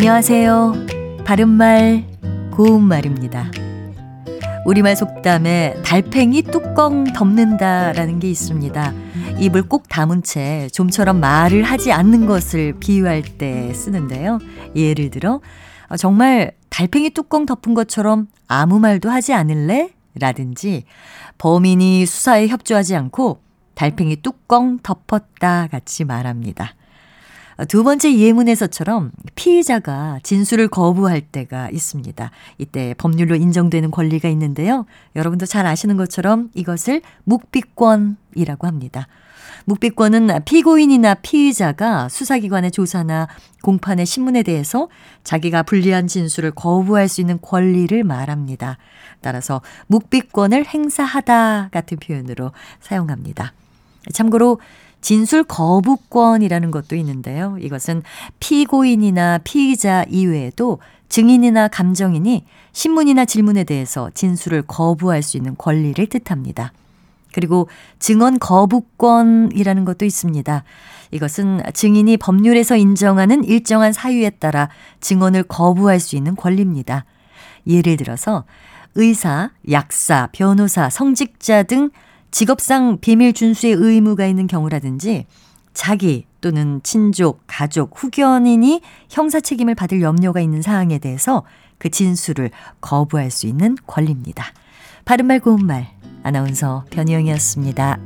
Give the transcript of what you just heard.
안녕하세요. 바른말, 고운말입니다. 우리말 속담에 달팽이 뚜껑 덮는다라는 게 있습니다. 입을 꼭 다문 채 좀처럼 말을 하지 않는 것을 비유할 때 쓰는데요. 예를 들어, 어, 정말 달팽이 뚜껑 덮은 것처럼 아무 말도 하지 않을래? 라든지, 범인이 수사에 협조하지 않고 달팽이 뚜껑 덮었다 같이 말합니다. 두 번째 예문에서처럼 피의자가 진술을 거부할 때가 있습니다. 이때 법률로 인정되는 권리가 있는데요. 여러분도 잘 아시는 것처럼 이것을 묵비권이라고 합니다. 묵비권은 피고인이나 피의자가 수사기관의 조사나 공판의 신문에 대해서 자기가 불리한 진술을 거부할 수 있는 권리를 말합니다. 따라서 묵비권을 행사하다 같은 표현으로 사용합니다. 참고로 진술 거부권이라는 것도 있는데요. 이것은 피고인이나 피의자 이외에도 증인이나 감정인이 신문이나 질문에 대해서 진술을 거부할 수 있는 권리를 뜻합니다. 그리고 증언 거부권이라는 것도 있습니다. 이것은 증인이 법률에서 인정하는 일정한 사유에 따라 증언을 거부할 수 있는 권리입니다. 예를 들어서 의사, 약사, 변호사, 성직자 등 직업상 비밀 준수의 의무가 있는 경우라든지 자기 또는 친족, 가족, 후견인이 형사 책임을 받을 염려가 있는 사항에 대해서 그 진술을 거부할 수 있는 권리입니다. 바른말 고운말 아나운서 변희영이었습니다.